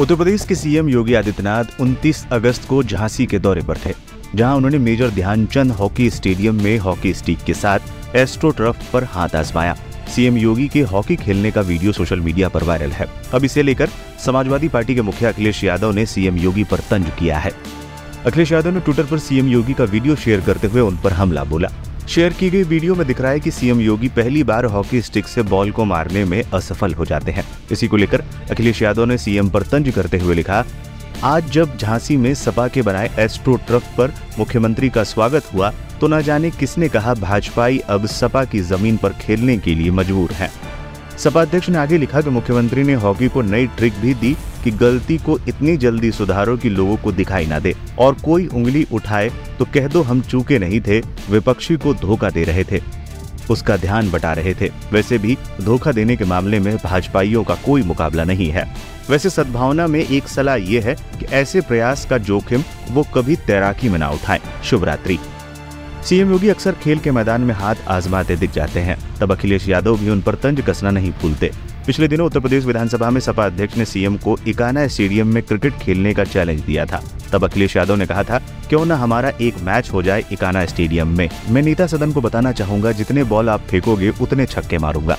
उत्तर प्रदेश के सीएम योगी आदित्यनाथ 29 अगस्त को झांसी के दौरे पर थे, जहाँ उन्होंने मेजर ध्यानचंद हॉकी स्टेडियम में हॉकी स्टिक के साथ एस्ट्रो ट्रफ पर हाथ आजमाया। सीएम योगी के हॉकी खेलने का वीडियो सोशल मीडिया पर वायरल है। अब इसे लेकर समाजवादी पार्टी के मुखिया अखिलेश यादव ने सीएम योगी पर तंज किया है। अखिलेश यादव ने ट्विटर पर सीएम योगी का वीडियो शेयर करते हुए उन पर हमला बोला। शेयर की गई वीडियो में दिख रहा है कि सीएम योगी पहली बार हॉकी स्टिक से बॉल को मारने में असफल हो जाते हैं। इसी को लेकर अखिलेश यादव ने सीएम पर तंज करते हुए लिखा, आज जब झांसी में सपा के बनाए एस्ट्रो ट्रक पर मुख्यमंत्री का स्वागत हुआ तो न जाने किसने कहा भाजपाई अब सपा की ज़मीन पर खेलने के लिए मजबूर हैं। सपा अध्यक्ष ने आगे लिखा कि मुख्यमंत्री ने हॉकी को नई ट्रिक भी दी कि गलती को इतनी जल्दी सुधारो कि लोगों को दिखाई ना दे। और कोई उंगली उठाए तो कह दो हम चूके नहीं थे, विपक्षी को धोखा दे रहे थे। उसका ध्यान बटा रहे थे। वैसे भी धोखा देने के मामले में भाजपाइयों का कोई मुकाबला नहीं है। वैसे सद्भावना में एक सलाह ये है कि ऐसे प्रयास का जोखिम वो कभी तैराकी में ना उठाएँ। शुभ रात्रि सीएम योगी अक्सर खेल के मैदान में हाथ आजमाते दिख जाते हैं। तब अखिलेश यादव भी उन पर तंज कसना नहीं भूलते। पिछले दिनों उत्तर प्रदेश विधानसभा में सपा अध्यक्ष ने सीएम को इकाना स्टेडियम में क्रिकेट खेलने का चैलेंज दिया था। तब अखिलेश यादव ने कहा था, क्यों न हमारा एक मैच हो जाए इकाना स्टेडियम में। मैं नेता सदन को बताना चाहूँगा, जितने बॉल आप फेंकोगे, उतने छक्के मारूँगा।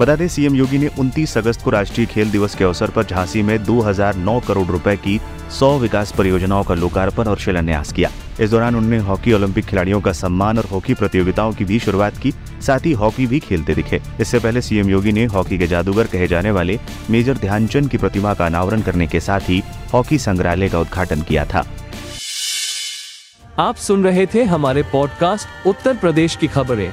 बता दें सीएम योगी ने 29 अगस्त को राष्ट्रीय खेल दिवस के अवसर पर झांसी में 2009 करोड़ रुपए की 100 विकास परियोजनाओं का लोकार्पण और शिलान्यास किया। इस दौरान उन्होंने हॉकी ओलंपिक खिलाड़ियों का सम्मान और हॉकी प्रतियोगिताओं की भी शुरुआत की, साथ ही हॉकी भी खेलते दिखे। इससे पहले सीएम योगी ने हॉकी के जादूगर कहे जाने वाले मेजर ध्यानचंद की प्रतिमा का अनावरण करने के साथ ही हॉकी संग्रहालय का उद्घाटन किया था। आप सुन रहे थे हमारे पॉडकास्ट उत्तर प्रदेश की खबरें।